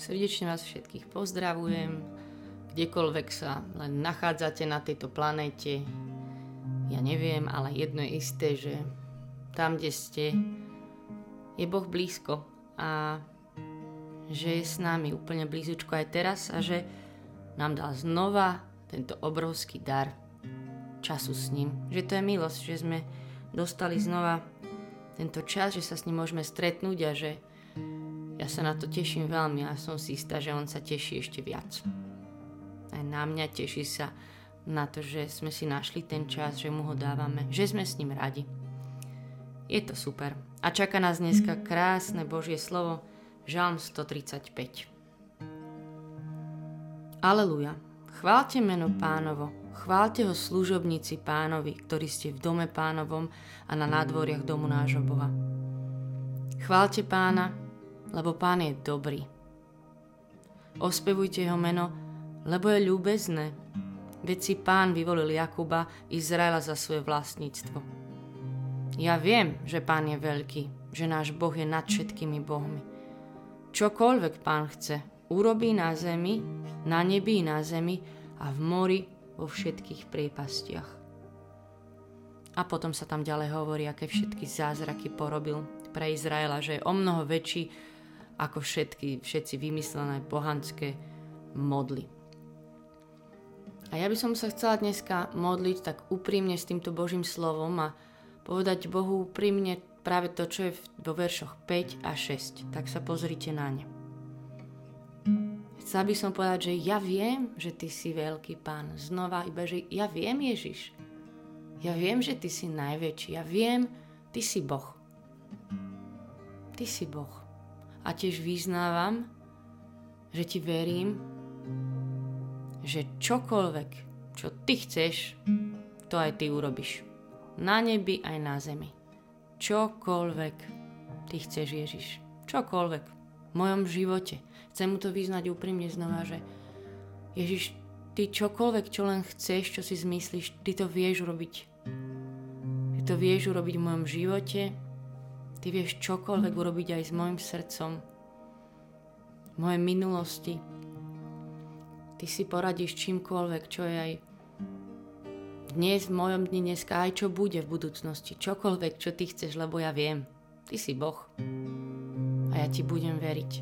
Srdečne vás všetkých pozdravujem, kdekoľvek sa len nachádzate na tejto planéte. Ja neviem, ale jedno je isté, že tam, kde ste, je Boh blízko a že je s nami úplne blízučko aj teraz a že nám dal znova tento obrovský dar času s ním. Že to je milosť, že sme dostali znova tento čas, že sa s ním môžeme stretnúť a že ja sa na to teším veľmi a som si istá, že on sa teší ešte viac. Aj na mňa teší sa na to, že sme si našli ten čas, že mu ho dávame, že sme s ním radi. Je to super. A čaká nás dneska krásne Božie slovo, Žalm 135. Aleluja. Chválte meno pánovo, chválte ho služobníci pánovi, ktorí ste v dome pánovom a na nádvoriach domu nášho Boha. Chválte pána, lebo pán je dobrý. Ospevujte jeho meno, lebo je ľúbezné. Veď si pán vyvolil Jakuba, Izraela za svoje vlastníctvo. Ja viem, že pán je veľký, že náš Boh je nad všetkými bohmi. Čokoľvek pán chce, urobí na zemi, na nebi na zemi a v mori vo všetkých priepastiach. A potom sa tam ďalej hovorí, aké všetky zázraky porobil pre Izraela, že je o mnoho väčší ako všetky, všetci vymyslené pohanské modly. A ja by som sa chcela dneska modliť tak úprimne s týmto Božím slovom a povedať Bohu úprimne práve to, čo je vo veršoch 5 a 6. Tak sa pozrite na ne. Chcela by som povedať, že ja viem, že ty si veľký pán. Znova iba, že ja viem, Ježiš. Ja viem, že ty si najväčší. Ja viem, ty si Boh. Ty si Boh a tiež vyznávam, že ti verím, že čokoľvek, čo ty chceš, to aj ty urobíš. Na nebi aj na zemi. Čokoľvek ty chceš, Ježiš. Čokoľvek. V mojom živote. Chcem mu to vyznať úprimne znova, že Ježiš, ty čokoľvek, čo len chceš, čo si zmyslíš, ty to vieš urobiť. Ty to vieš urobiť v mojom živote, Ty vieš čokoľvek urobiť aj s môjim srdcom, v mojej minulosti. Ty si poradíš čímkoľvek, čo je aj dnes, v mojom dni, dneska, aj čo bude v budúcnosti. Čokoľvek, čo ty chceš, lebo ja viem. Ty si Boh. A ja ti budem veriť.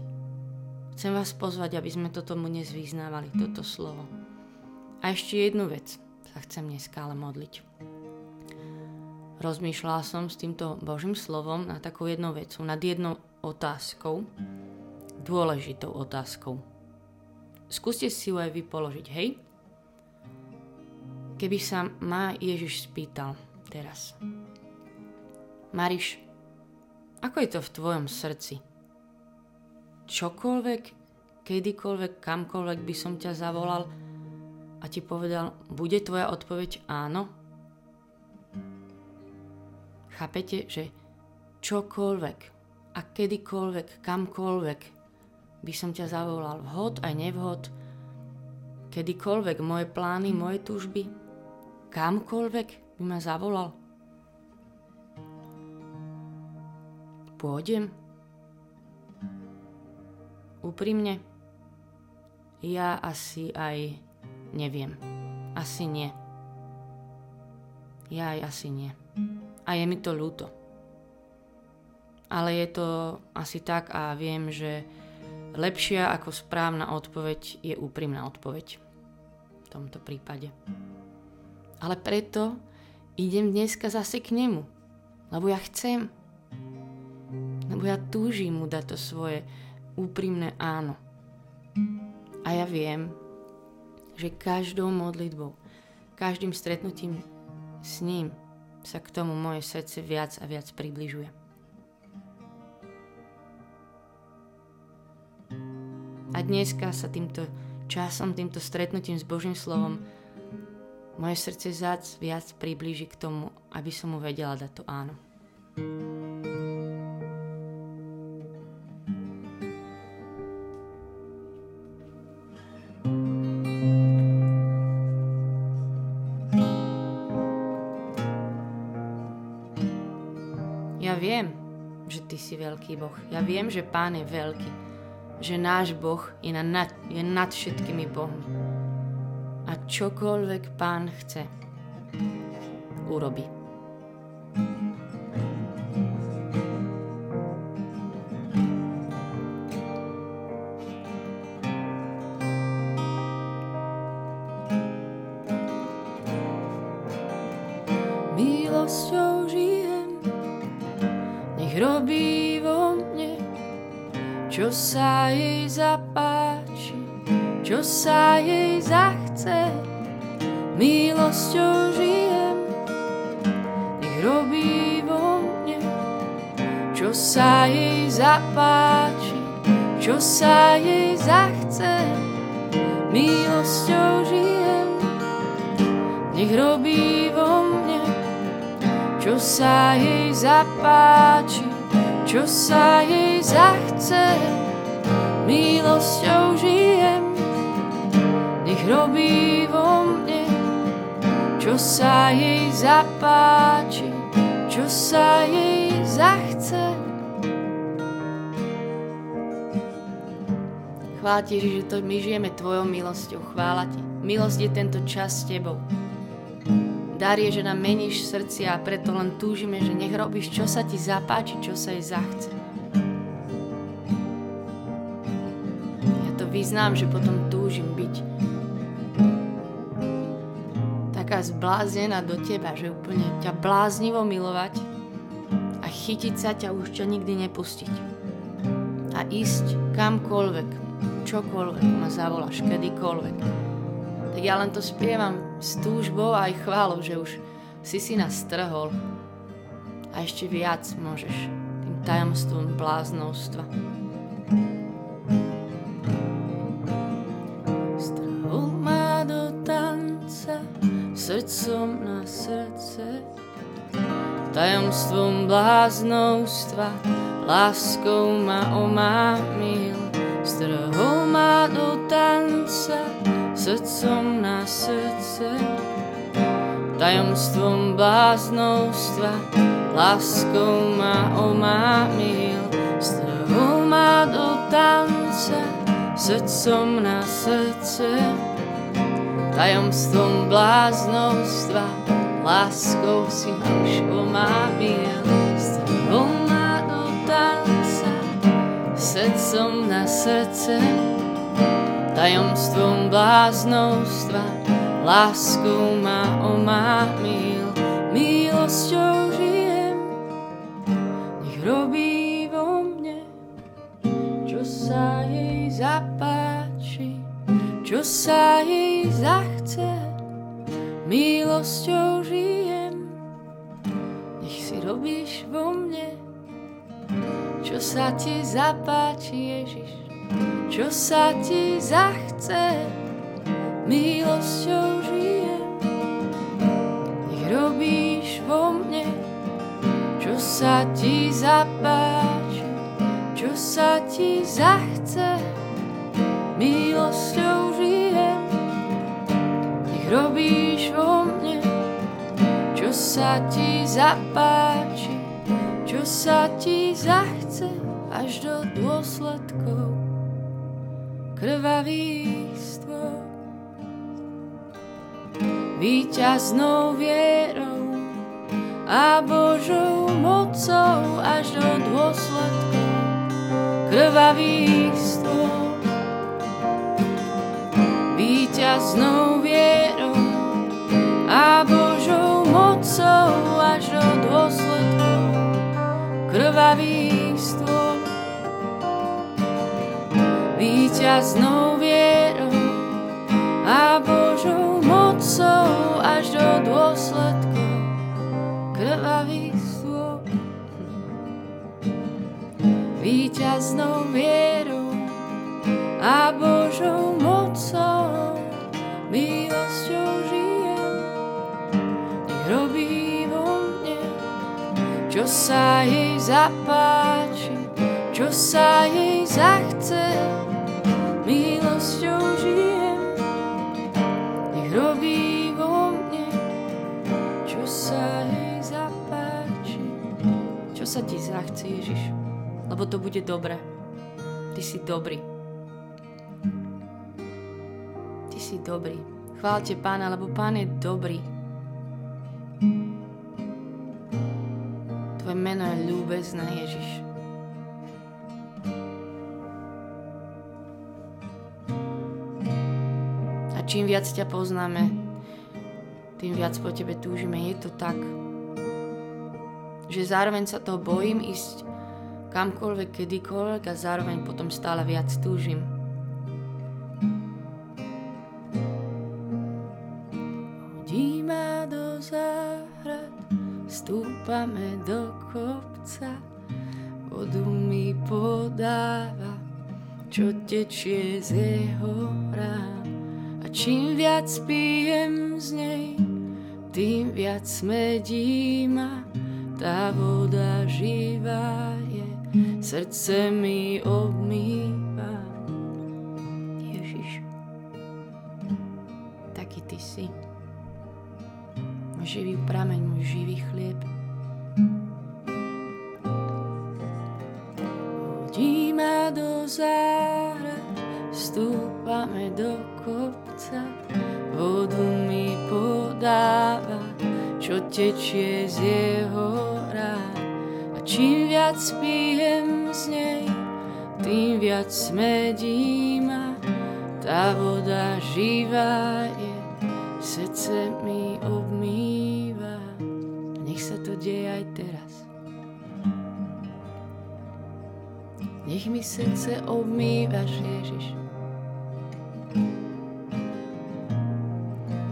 Chcem vás pozvať, aby sme toto mu dnes vyznávali, toto slovo. A ešte jednu vec sa chcem dneska ale modliť rozmýšľala som s týmto Božím slovom na takou jednou vecou, nad jednou otázkou, dôležitou otázkou. Skúste si ju aj vy položiť, hej? Keby sa ma Ježiš spýtal teraz. Mariš, ako je to v tvojom srdci? Čokoľvek, kedykoľvek, kamkoľvek by som ťa zavolal a ti povedal, bude tvoja odpoveď áno? Chápete, že čokoľvek a kedykoľvek, kamkoľvek by som ťa zavolal, vhod aj nevhod, kedykoľvek moje plány, moje túžby, kamkoľvek by ma zavolal. Pôjdem? Úprimne? Ja asi aj neviem. Asi nie. Ja aj asi nie a je mi to ľúto. Ale je to asi tak a viem, že lepšia ako správna odpoveď je úprimná odpoveď. V tomto prípade. Ale preto idem dneska zase k nemu. Lebo ja chcem. Lebo ja túžim mu dať to svoje úprimné áno. A ja viem, že každou modlitbou, každým stretnutím s ním sa k tomu moje srdce viac a viac približuje. A dneska sa týmto časom, týmto stretnutím s Božím slovom moje srdce viac, viac priblíži k tomu, aby som mu vedela dať to áno. Ja viem, že ty si veľký Boh. Ja viem, že Pán je veľký. že náš Boh je, na, nad, je nad všetkými Bohmi. A čokoľvek Pán chce, urobí. Jej zapáči, čo sa jej zachce. Milosťou žijem, nech robí vo mne, čo sa jej zapáči, čo sa jej zachce. Milosťou žijem, nech robí vo mne, čo sa jej zapáči, čo sa jej zachce. Milosťou žijem, nech robí vo mne, čo sa jej zapáči, čo sa jej zachce. Chvála ti, že to my žijeme tvojou milosťou. Chvála ti. Milosť je tento čas s tebou. Dar je, že nám meníš srdci a preto len túžime, že nech robíš, čo sa ti zapáči, čo sa jej zachce. Vyznám, že potom túžim byť taká zbláznená do teba, že úplne ťa bláznivo milovať a chytiť sa ťa už ťa nikdy nepustiť. A ísť kamkoľvek, čokoľvek ma zavoláš, kedykoľvek tak ja len to spievam s túžbou a aj chválou, že už si si nás strhol a ešte viac môžeš tým tajomstvom bláznovstva. Srdcom na srdce. Tajomstvom bláznovstva láskou ma omámil strhol ma do tanca srdcom na srdce, tajomstvom bláznostva, láskou ma omámil, strhol ma do tanca, srdcom na srdce, tajomstvom bláznostva, láskou si už omámil, strhol ma do tanca, srdcom na srdce, tajomstvom bláznostva, lásku ma omámil, sa ti zapáči, Ježiš čo sa ti zachce, milosťou žijem. Nech robíš vo mne, čo sa ti zapáči, čo sa ti zachce, milosťou žijem. Nech robíš vo mne, čo sa ti zapáči, sa ti zachce až do dôsledkov krvavých stôl. Výťaznou vierou a Božou mocou až do dôsledku krvavých stôl. Výťaznou vierou a Božou mocou až do dôsledku krvavých stôl víťaznou vierou a Božou mocou až do dôsledkov krvavých slov. Víťaznou vierou a Božou sa jej zapáči, čo sa jej zachce milosťou žijem, nech robí vo mne, čo sa jej zapáči. Čo sa ti zachce, Ježiš? Lebo to bude dobre. Ty si dobrý. Ty si dobrý. Chválte Pána, lebo Pán je dobrý. Tvoje meno je ľúbezné, Ježiš. A čím viac ťa poznáme, tým viac po tebe túžime. Je to tak, že zároveň sa toho bojím ísť kamkoľvek, kedykoľvek a zároveň potom stále viac túžim. Tečie z jeho rán. A čím viac pijem z nej, tým viac smedí ma, tá voda živá je, srdce mi obmýva. Ježiš, taký ty si. Živý prameň, môj živý chlieb. Hodíme do záhrad, stúpame do kopca, vodu mi podáva, čo tečie z jeho rád. A čím viac pijem z nej, tým viac smedí ma. Tá voda živá je, srdce mi obmýva. Nech sa to deje aj teraz. Nech mi srdce obmývaš, Ježiš.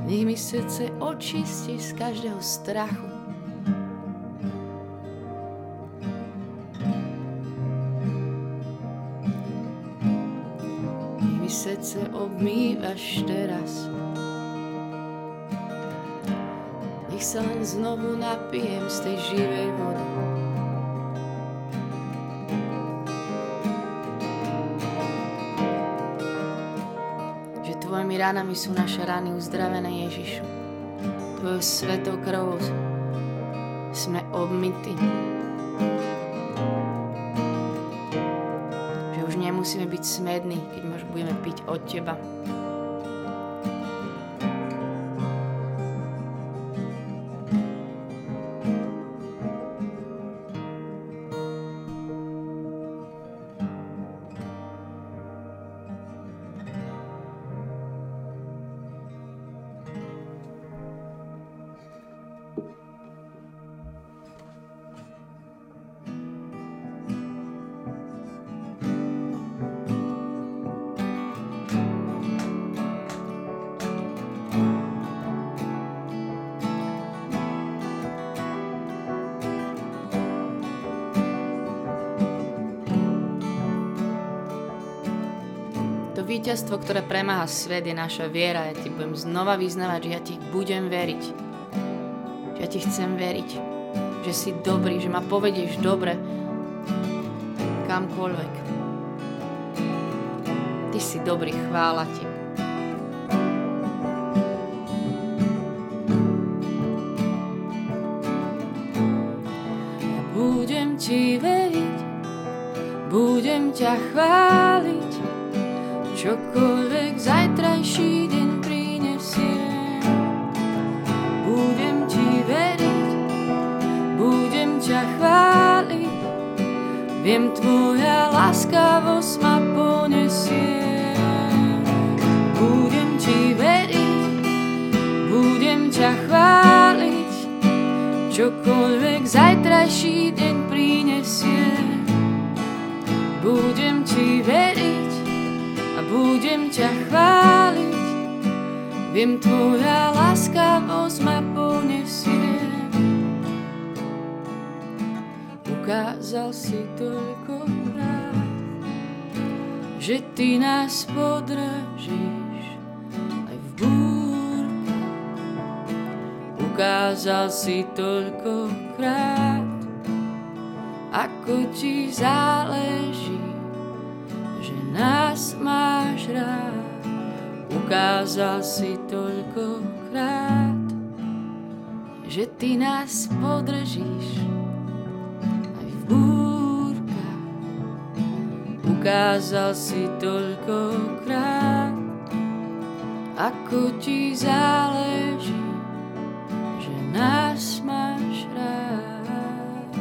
Nech mi srdce očistí z každého strachu. Nech mi srdce obmývaš teraz. Nech sa len znovu napijem z tej živej vody. Tvojimi sú naše rany uzdravené, Ježišu. Tvojou svetou krvou sme obmity. Že už nemusíme byť smední, keď budeme piť od Teba. Víťazstvo, ktoré premáha svet, je naša viera. Ja ti budem znova vyznávať, že ja ti budem veriť. Že ja ti chcem veriť. Že si dobrý, že ma povedieš dobre kamkoľvek. Ty si dobrý, chvála ti. budem ti veriť, budem ťa chváliť, čokoľvek zajtrajší deň prinesie. Budem ti veriť, budem ťa chváliť, viem tvoja láskavosť ma ponesie. Budem ti veriť, budem ťa chváliť, čokoľvek zajtrajší deň prinesie. Budem ti veriť, budem ťa chváliť, viem, tvoja láskavosť ma ponesie. Ukázal si toľko rád, že ty nás podržíš aj v búrke. Ukázal si toľko krát, ako ti záleží nás máš rád, ukázal si toľkokrát, že ty nás podržíš aj v búrkach. ukázal si toľkokrát, ako ti záleží, že nás máš rád.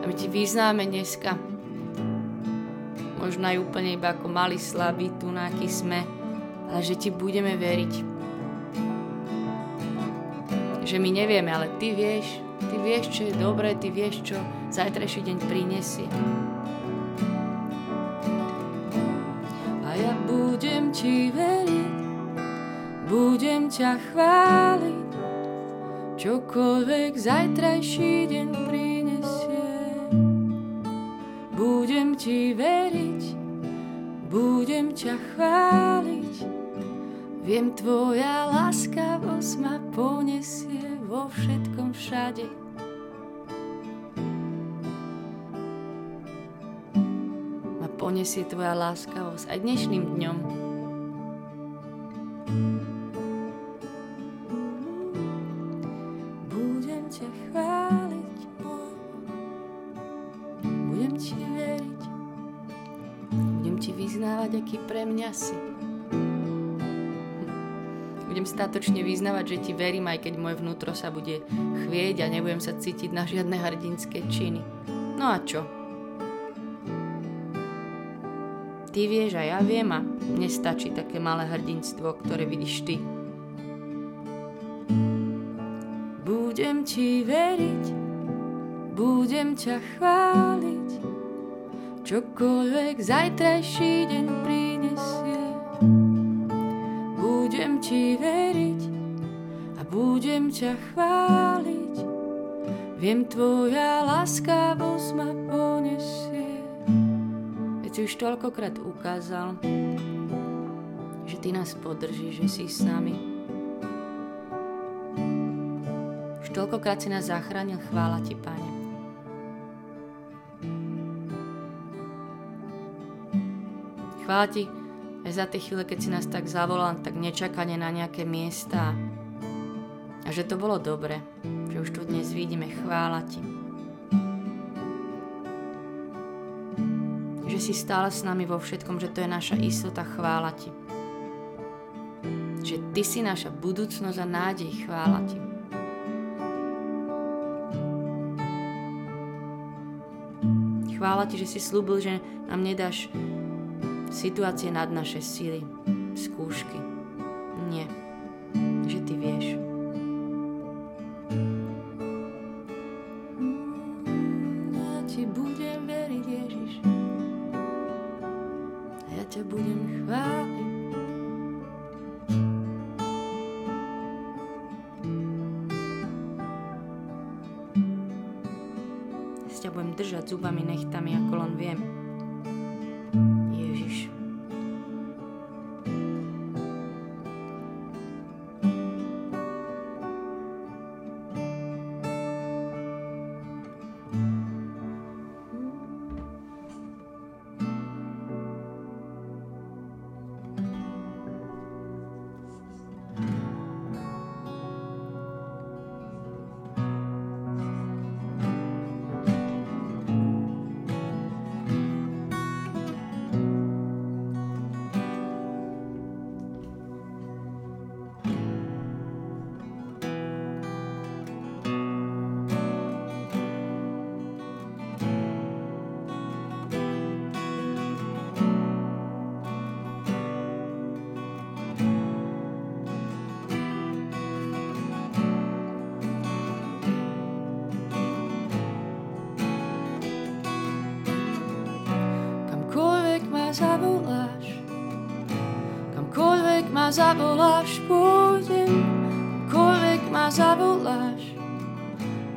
A my ti vyznáme dneska, možno aj úplne iba ako malý slabý tunáky sme, ale že ti budeme veriť. Že my nevieme, ale ty vieš, ty vieš, čo je dobré, ty vieš, čo zajtrajší deň prinesie. A ja budem ti veriť, budem ťa chváliť, čokoľvek zajtrajší deň prinesie. Budem ti veriť, budem ťa chváliť, viem, tvoja láskavosť ma ponesie vo všetkom všade. Ma ponesie tvoja láskavosť aj dnešným dňom. Mňa. Budem statočne vyznávať, že ti verím, aj keď moje vnútro sa bude chvieť a nebudem sa cítiť na žiadne hrdinské činy. No a čo? Ty vieš a ja viem a nestačí také malé hrdinstvo, ktoré vidíš ty. Budem ti veriť, budem ťa chváliť, čokoľvek zajtrajší deň prinesie. Budem ťa chváliť, viem, tvoja láskavosť ma ponesie. Veď si už toľkokrát ukázal, že ty nás podržíš, že si s nami. Už toľkokrát si nás zachránil, chvála ti, Pane. Chvála ti aj za tie chvíle, keď si nás tak zavolal, tak nečakane na nejaké miesta. A že to bolo dobre, že už tu dnes vidíme, chvála ti. Že si stále s nami vo všetkom, že to je naša istota, chvála ti. Že ty si naša budúcnosť a nádej, chvála ti. Chvála ti, že si slúbil, že nám nedáš situácie nad naše síly, ťa budem držať zubami, nechtami, ako len viem. Zavoláš, pôjdem, kamkoľvek ma zavoláš,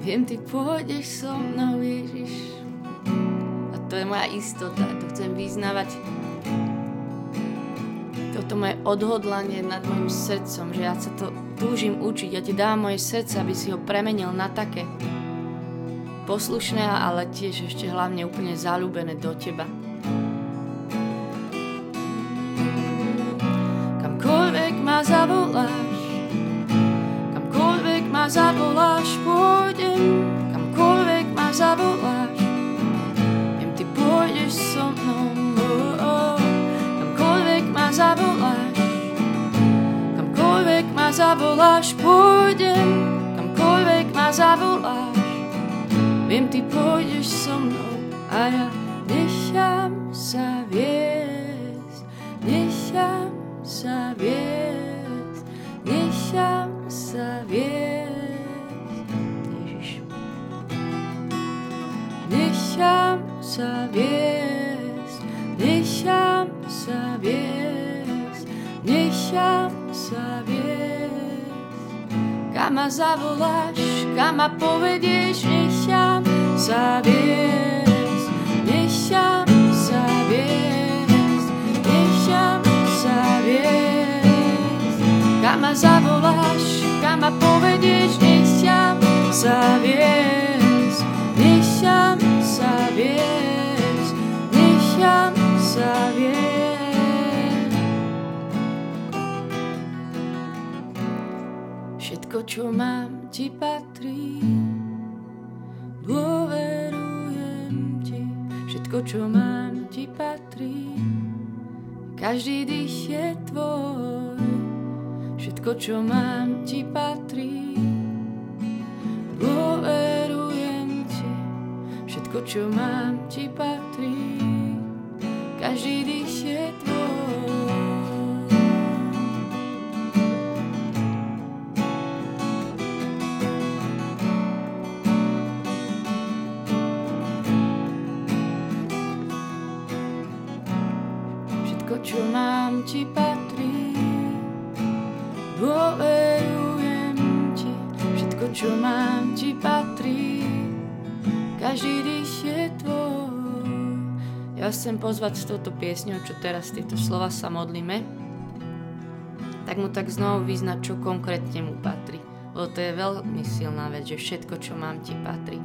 viem, ty pôjdeš so mnou, Ježiš. A to je moja istota, to chcem vyznávať. Toto moje odhodlanie nad mojim srdcom, že ja sa to túžim učiť. Ja ti dávam moje srdce, aby si ho premenil na také poslušné, ale tiež ešte hlavne úplne zalúbené do teba. ma zavoláš, kamkoľvek ma zavoláš, pôjdem, kamkoľvek ma zavoláš, viem, ty pôjdeš so mnou, oh, oh. kamkoľvek ma zavoláš, kamkoľvek ma zavoláš, pôjdem, kamkoľvek ma zavoláš, viem, ty pôjdeš so mnou. A ja nechám sa viesť, nechám sa viesť nechám sa viesť. Ježiš. Nechám sa viesť, nechám sa viesť, nechám sa viesť. Kam zavoláš, kam povedieš, nechám sa viesť, nechám Kam ma zavoláš, kam ma povedieš, nechám sa viesť, nechám sa viesť, nechám sa viesť. Všetko, čo mám, ti patrí. Dôverujem ti, všetko, čo mám, ti patrí. Každý dých je tvoj, všetko, čo mám, ti patrí. Dôverujem ti, všetko, čo mám, ti patrí. Každý dých je tvoj. Všetko, čo mám, ti patrí. Čo mám, ti patrí. Každý dých je tvoj. Ja chcem pozvať s touto piesňou, čo teraz tieto slova sa modlíme, tak mu tak znovu vyznať, čo konkrétne mu patrí. Lebo to je veľmi silná vec, že všetko, čo mám, ti patrí.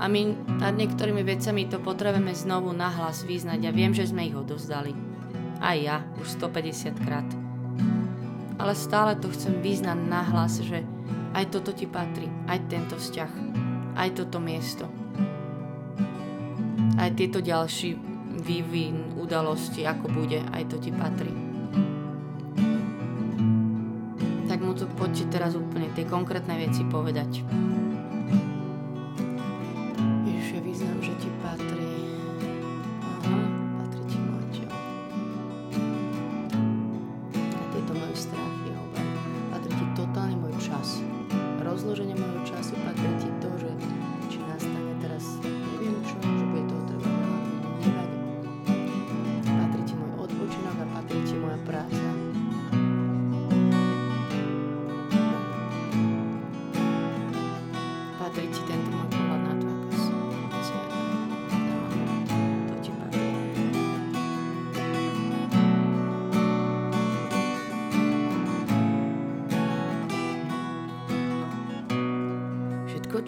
A my nad niektorými vecami to potrebujeme znovu nahlas vyznať. Ja viem, že sme ich odozdali. Aj ja, už 150 krát. Ale stále to chcem vyznať nahlas, že aj toto ti patrí, aj tento vzťah, aj toto miesto. Aj tieto ďalší vývin, udalosti, ako bude, aj to ti patrí. Tak mu to poďte teraz úplne tie konkrétne veci povedať.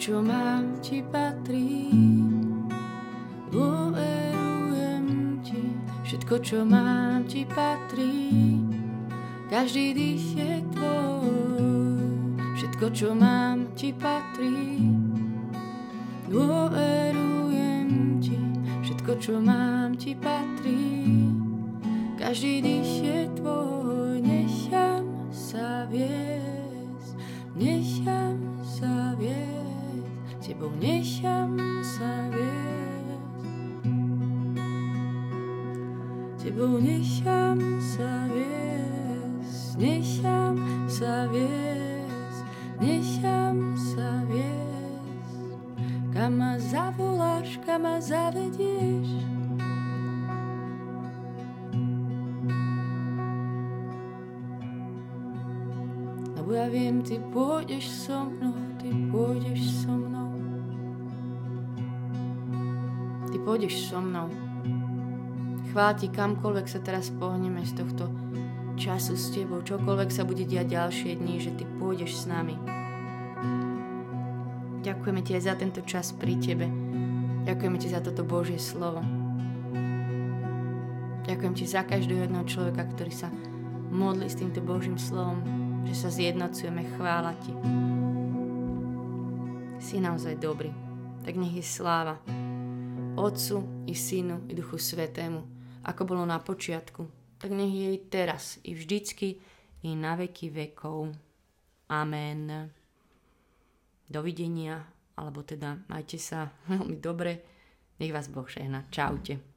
Čo mám, ti patrí. Dôverujem ti, všetko, čo mám, ti patrí. Každý dých je tvoj, všetko, čo mám, ti patrí. Dôverujem ti, všetko, čo mám, ti patrí. Každý dých je tvoj, nechám sa viesť, nechám tebou nechám sa viesť. Tebou nechám sa viesť, nechám sa viesť, nechám sa viesť. Kam ma zavoláš, kam ma zavedieš, Lebo ja viem, ty pôjdeš so mnou, ty pôjdeš so mnou. Ty pôjdeš so mnou. Chvála ti kamkoľvek sa teraz pohneme z tohto času s tebou, čokoľvek sa bude diať ďalšie dní, že ty pôjdeš s nami. Ďakujeme ti aj za tento čas pri tebe. Ďakujeme ti za toto Božie slovo. Ďakujem ti za každého jedného človeka, ktorý sa modlí s týmto Božím slovom, že sa zjednocujeme, chvála ti. Si naozaj dobrý. Tak nech je sláva Otcu i Synu i Duchu Svetému, ako bolo na počiatku, tak nech je i teraz, i vždycky, i na veky vekov. Amen. Dovidenia, alebo teda majte sa veľmi dobre. Nech vás Boh žehna. Čaute.